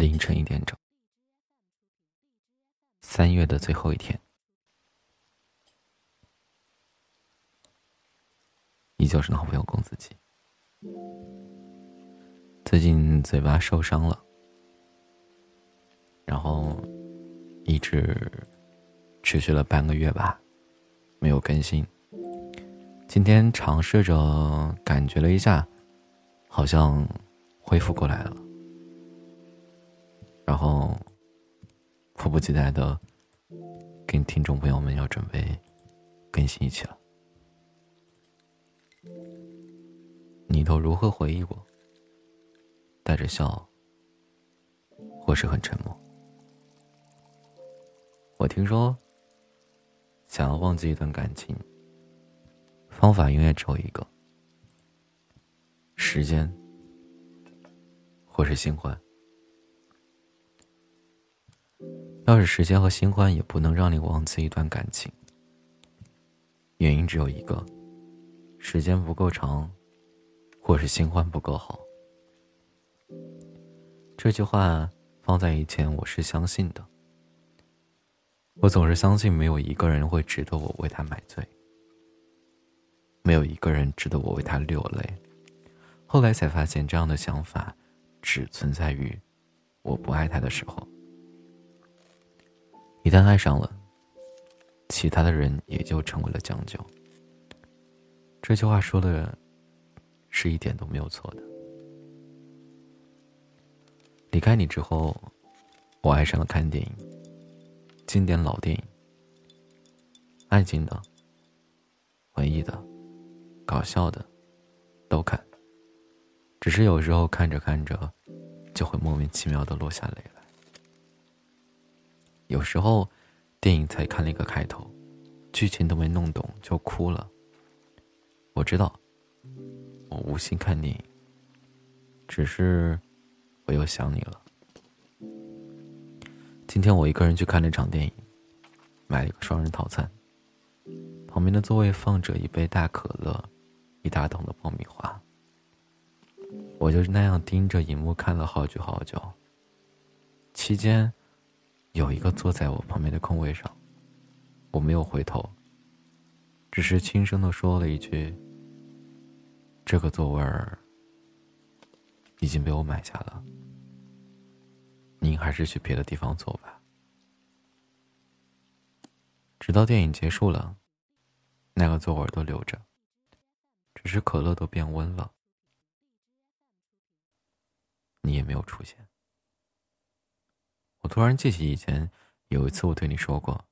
凌晨一点整，三月的最后一天，依旧是好朋友公子期。最近嘴巴受伤了，然后一直持续了半个月吧，没有更新。今天尝试着感觉了一下，好像恢复过来了。然后，迫不及待的跟听众朋友们要准备更新一期了。你都如何回忆我？带着笑，或是很沉默？我听说，想要忘记一段感情，方法永远只有一个：时间，或是新欢。要是时间和新欢也不能让你忘记一段感情，原因只有一个：时间不够长，或是新欢不够好。这句话放在以前，我是相信的。我总是相信没有一个人会值得我为他买醉，没有一个人值得我为他流泪。后来才发现，这样的想法只存在于我不爱他的时候。一旦爱上了，其他的人也就成为了将就。这句话说的，是一点都没有错的。离开你之后，我爱上了看电影，经典老电影，爱情的、文艺的、搞笑的，都看。只是有时候看着看着，就会莫名其妙的落下泪来。有时候，电影才看了一个开头，剧情都没弄懂就哭了。我知道，我无心看电影，只是我又想你了。今天我一个人去看了一场电影，买了一个双人套餐，旁边的座位放着一杯大可乐，一大桶的爆米花。我就是那样盯着荧幕看了好久好久。期间。有一个坐在我旁边的空位上，我没有回头，只是轻声的说了一句：“这个座位儿已经被我买下了，您还是去别的地方坐吧。”直到电影结束了，那个座位都留着，只是可乐都变温了，你也没有出现。我突然记起以前有一次我对你说过，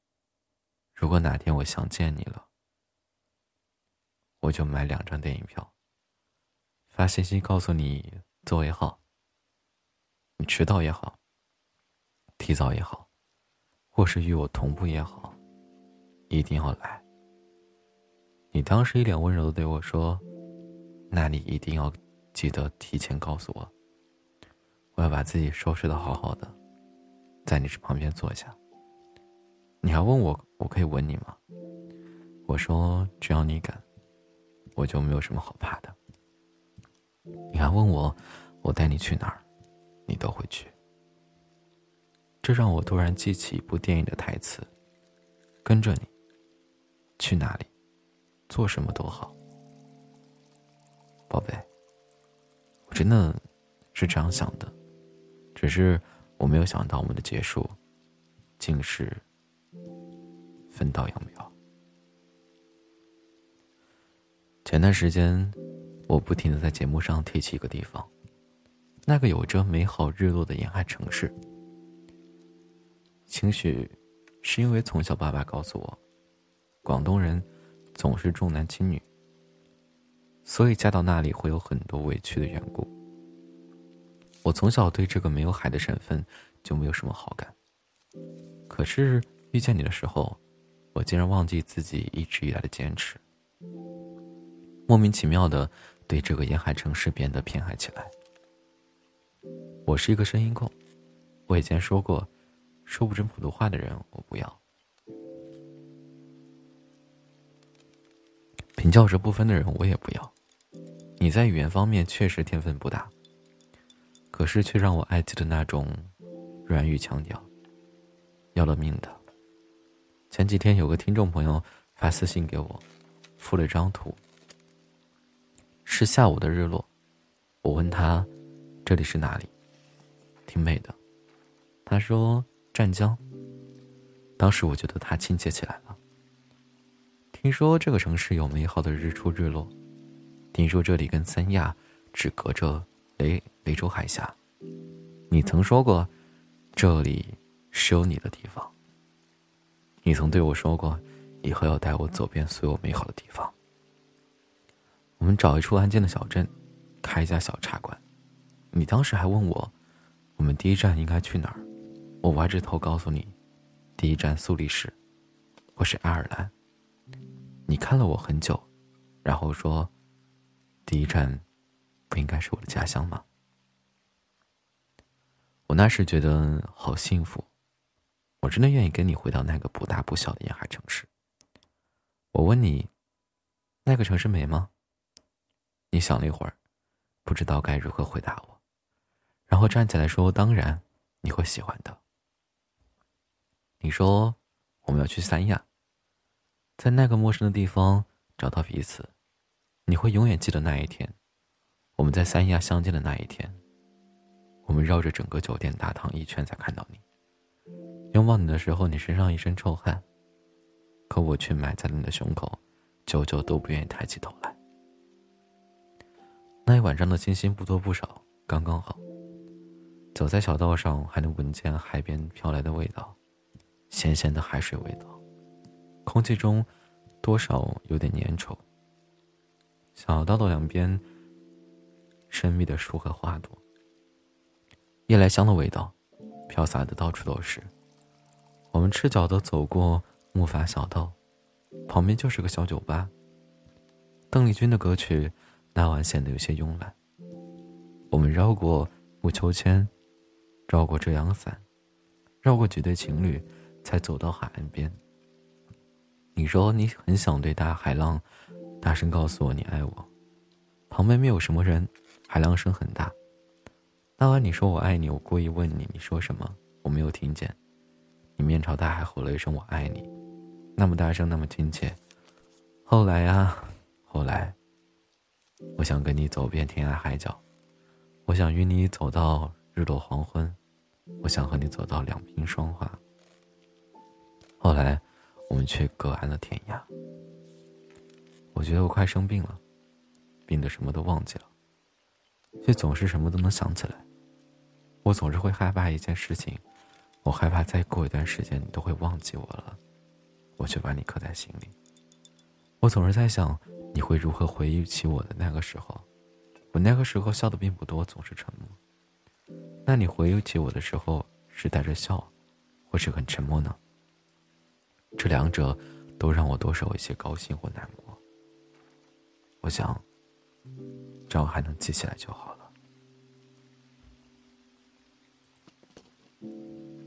如果哪天我想见你了，我就买两张电影票，发信息告诉你座位号。你迟到也好，提早也好，或是与我同步也好，一定要来。你当时一脸温柔的对我说：“那你一定要记得提前告诉我，我要把自己收拾的好好的。”在你旁边坐下。你还问我，我可以吻你吗？我说，只要你敢，我就没有什么好怕的。你还问我，我带你去哪儿，你都会去。这让我突然记起一部电影的台词：跟着你，去哪里，做什么都好。宝贝，我真的是这样想的，只是。我没有想到我们的结束，竟是分道扬镳。前段时间，我不停的在节目上提起一个地方，那个有着美好日落的沿海城市。兴许是因为从小爸爸告诉我，广东人总是重男轻女，所以嫁到那里会有很多委屈的缘故。我从小对这个没有海的省份就没有什么好感，可是遇见你的时候，我竟然忘记自己一直以来的坚持，莫名其妙的对这个沿海城市变得偏爱起来。我是一个声音控，我以前说过，说不准普通话的人我不要，平翘舌不分的人我也不要。你在语言方面确实天分不大。可是，却让我爱记的那种软语腔调，要了命的。前几天有个听众朋友发私信给我，附了一张图，是下午的日落。我问他：“这里是哪里？”挺美的。他说：“湛江。”当时我觉得他亲切起来了。听说这个城市有美好的日出日落，听说这里跟三亚只隔着雷雷州海峡。你曾说过，这里是有你的地方。你曾对我说过，以后要带我走遍所有美好的地方。我们找一处安静的小镇，开一家小茶馆。你当时还问我，我们第一站应该去哪儿？我歪着头告诉你，第一站苏黎世，或是爱尔兰。你看了我很久，然后说，第一站不应该是我的家乡吗？我那时觉得好幸福。我真的愿意跟你回到那个不大不小的沿海城市。我问你，那个城市美吗？你想了一会儿，不知道该如何回答我，然后站起来说：“当然，你会喜欢的。”你说我们要去三亚，在那个陌生的地方找到彼此，你会永远记得那一天，我们在三亚相见的那一天。我们绕着整个酒店大堂一圈才看到你。拥抱你的时候，你身上一身臭汗，可我却埋在了你的胸口，久久都不愿意抬起头来。那一晚上的星星不多不少，刚刚好。走在小道上，还能闻见海边飘来的味道，咸咸的海水味道，空气中多少有点粘稠。小道的两边，神秘的树和花朵，夜来香的味道，飘洒的到处都是。我们赤脚的走过木筏小道，旁边就是个小酒吧。邓丽君的歌曲那晚显得有些慵懒。我们绕过木秋千，绕过遮阳伞，绕过几对情侣，才走到海岸边。你说你很想对大海浪大声告诉我你爱我，旁边没有什么人，海浪声很大。那晚你说我爱你，我故意问你，你说什么？我没有听见。你面朝大海吼了一声“我爱你”，那么大声，那么亲切。后来呀，后来，我想跟你走遍天涯海角，我想与你走到日落黄昏，我想和你走到两鬓霜华。后来，我们却各安了天涯。我觉得我快生病了，病得什么都忘记了，却总是什么都能想起来。我总是会害怕一件事情。我害怕再过一段时间你都会忘记我了，我却把你刻在心里。我总是在想你会如何回忆起我的那个时候，我那个时候笑的并不多，总是沉默。那你回忆起我的时候是带着笑，或是很沉默呢？这两者都让我多少有些高兴或难过。我想，只要还能记起来就好了。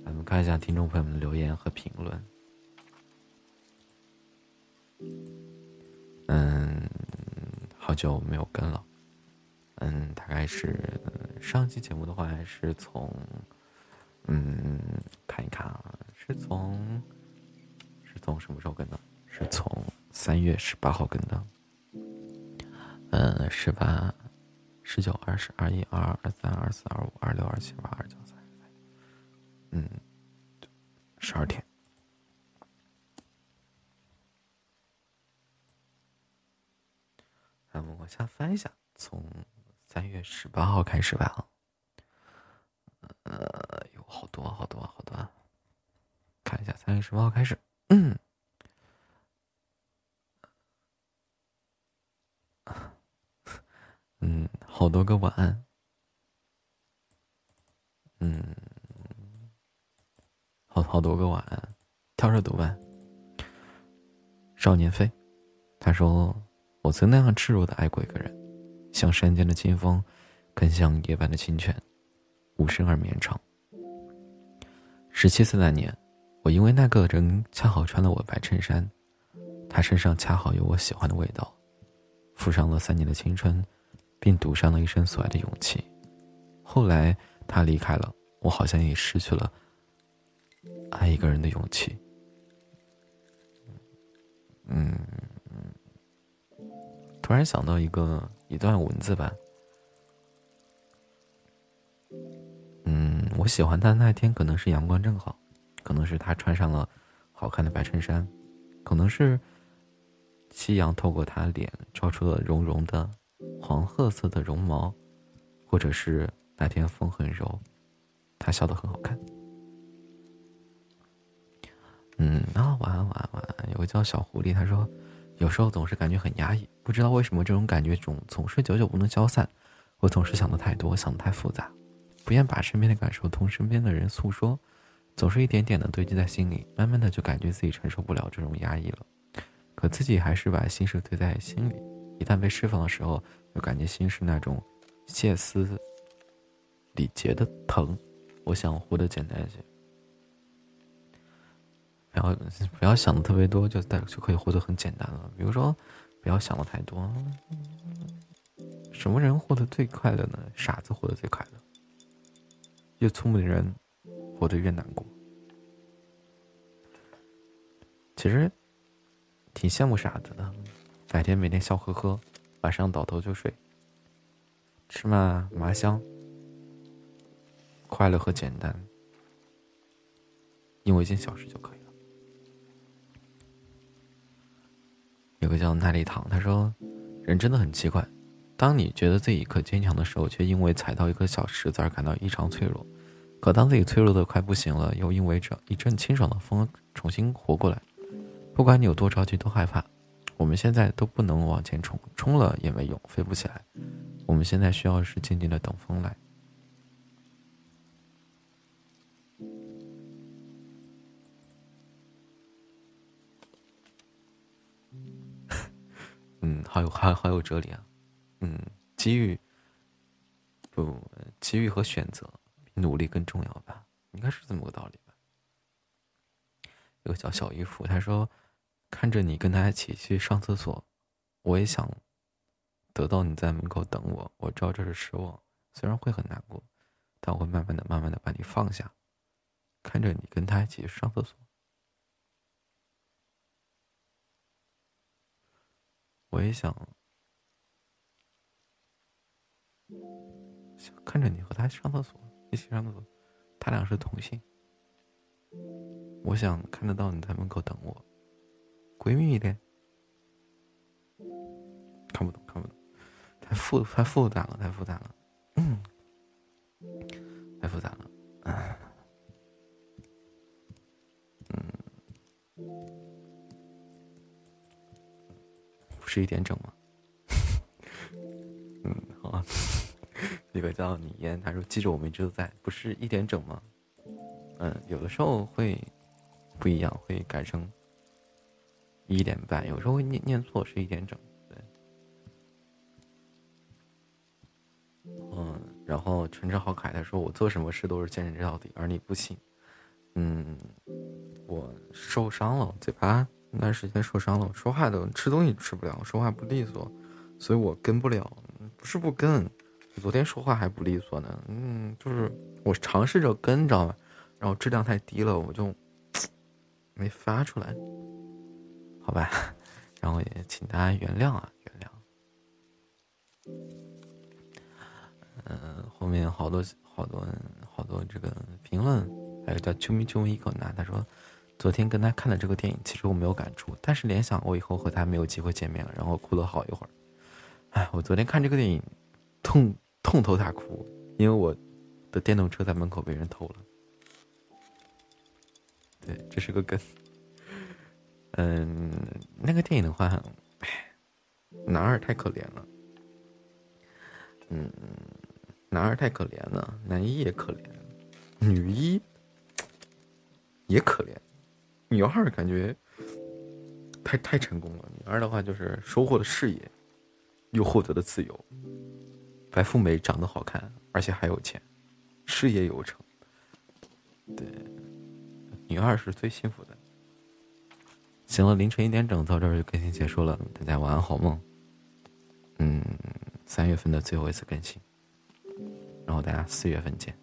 我们看一下听众朋友们的留言和评论。嗯，好久没有跟了。嗯，大概是上期节目的话，是从嗯看一看啊，是从是从什么时候跟的？是从三月十八号跟的。嗯，十八、十九、二十二、一、二二、二三、二四、二五、二六、二七、二八、二九、三十、嗯。十二天，咱们往下翻一下，从三月十八号开始吧。呃，有好多好多好多，看一下三月十八号开始。嗯，嗯，好多个晚安。嗯。好好多个晚安，挑着读完。少年飞，他说：“我曾那样赤裸的爱过一个人，像山间的清风，更像夜晚的清泉，无声而绵长。”十七岁那年，我因为那个人恰好穿了我白衬衫，他身上恰好有我喜欢的味道，付上了三年的青春，并赌上了一生所爱的勇气。后来他离开了，我好像也失去了爱一个人的勇气。嗯，突然想到一个一段文字吧。嗯，我喜欢他那天可能是阳光正好，可能是他穿上了好看的白衬衫，可能是夕阳透过他脸照出了绒绒的黄褐色的绒毛，或者是那天风很柔，他笑得很好看。嗯，啊，晚安，晚安，晚安。有个叫小狐狸，他说，有时候总是感觉很压抑，不知道为什么这种感觉总总是久久不能消散。我总是想的太多，想的太复杂。不愿把身边的感受同身边的人诉说，总是一点点的堆积在心里，慢慢的就感觉自己承受不了这种压抑了。可自己还是把心事堆在心里，一旦被释放的时候，就感觉心是那种歇斯底结的疼。我想活得简单一些，不要不要想的特别多，就带就可以活得很简单了。比如说，不要想的太多。什么人活得最快乐呢？傻子活得最快乐。越聪明的人，活得越难过。其实，挺羡慕傻子的，白天每天笑呵呵，晚上倒头就睡。吃嘛麻香，快乐和简单，因为一件小事就可以了。有个叫奈丽糖，他说：“人真的很奇怪。”当你觉得自己可坚强的时候，却因为踩到一颗小石子而感到异常脆弱；可当自己脆弱的快不行了，又因为这一阵清爽的风重新活过来。不管你有多着急、多害怕，我们现在都不能往前冲，冲了也没用，飞不起来。我们现在需要是静静的等风来。嗯，好有好好有哲理啊。嗯，机遇不，机遇和选择比努力更重要吧？应该是这么个道理吧。有个叫小姨夫，他说：“看着你跟他一起去上厕所，我也想得到你在门口等我。我知道这是失望，虽然会很难过，但我会慢慢的、慢慢的把你放下。看着你跟他一起去上厕所，我也想。”看着你和他上厕所，一起上厕所，他俩是同性。我想看得到你在门口等我，闺蜜一点，看不懂，看不懂，太复太复杂了，太复杂了，嗯，太复杂了，嗯，不是一点整吗？嗯，好啊。一个叫你烟，他说：“记着我们一直都在，不是一点整吗？嗯，有的时候会不一样，会改成一点半，有时候会念念错，是一点整。对，嗯，然后纯真好凯他说：我做什么事都是坚持到底，而你不行。嗯，我受伤了，嘴巴那段时间受伤了，说话都吃东西吃不了，说话不利索，所以我跟不了，不是不跟。”昨天说话还不利索呢，嗯，就是我尝试着跟着，然后质量太低了，我就没发出来，好吧，然后也请大家原谅啊，原谅。嗯，后面好多好多好多这个评论，还有叫啾咪啾咪一口男，他说昨天跟他看了这个电影，其实我没有感触，但是联想我以后和他没有机会见面了，然后哭了好一会儿。哎，我昨天看这个电影，痛。痛头大哭，因为我的电动车在门口被人偷了。对，这是个梗。嗯，那个电影的话，男二太可怜了。嗯，男二太可怜了，男一也可怜，女一也可怜，女二感觉太太成功了。女二的话就是收获了事业，又获得了自由。白富美长得好看，而且还有钱，事业有成。对，女二是最幸福的。行了，凌晨一点整到这儿就更新结束了，大家晚安好梦。嗯，三月份的最后一次更新，然后大家四月份见，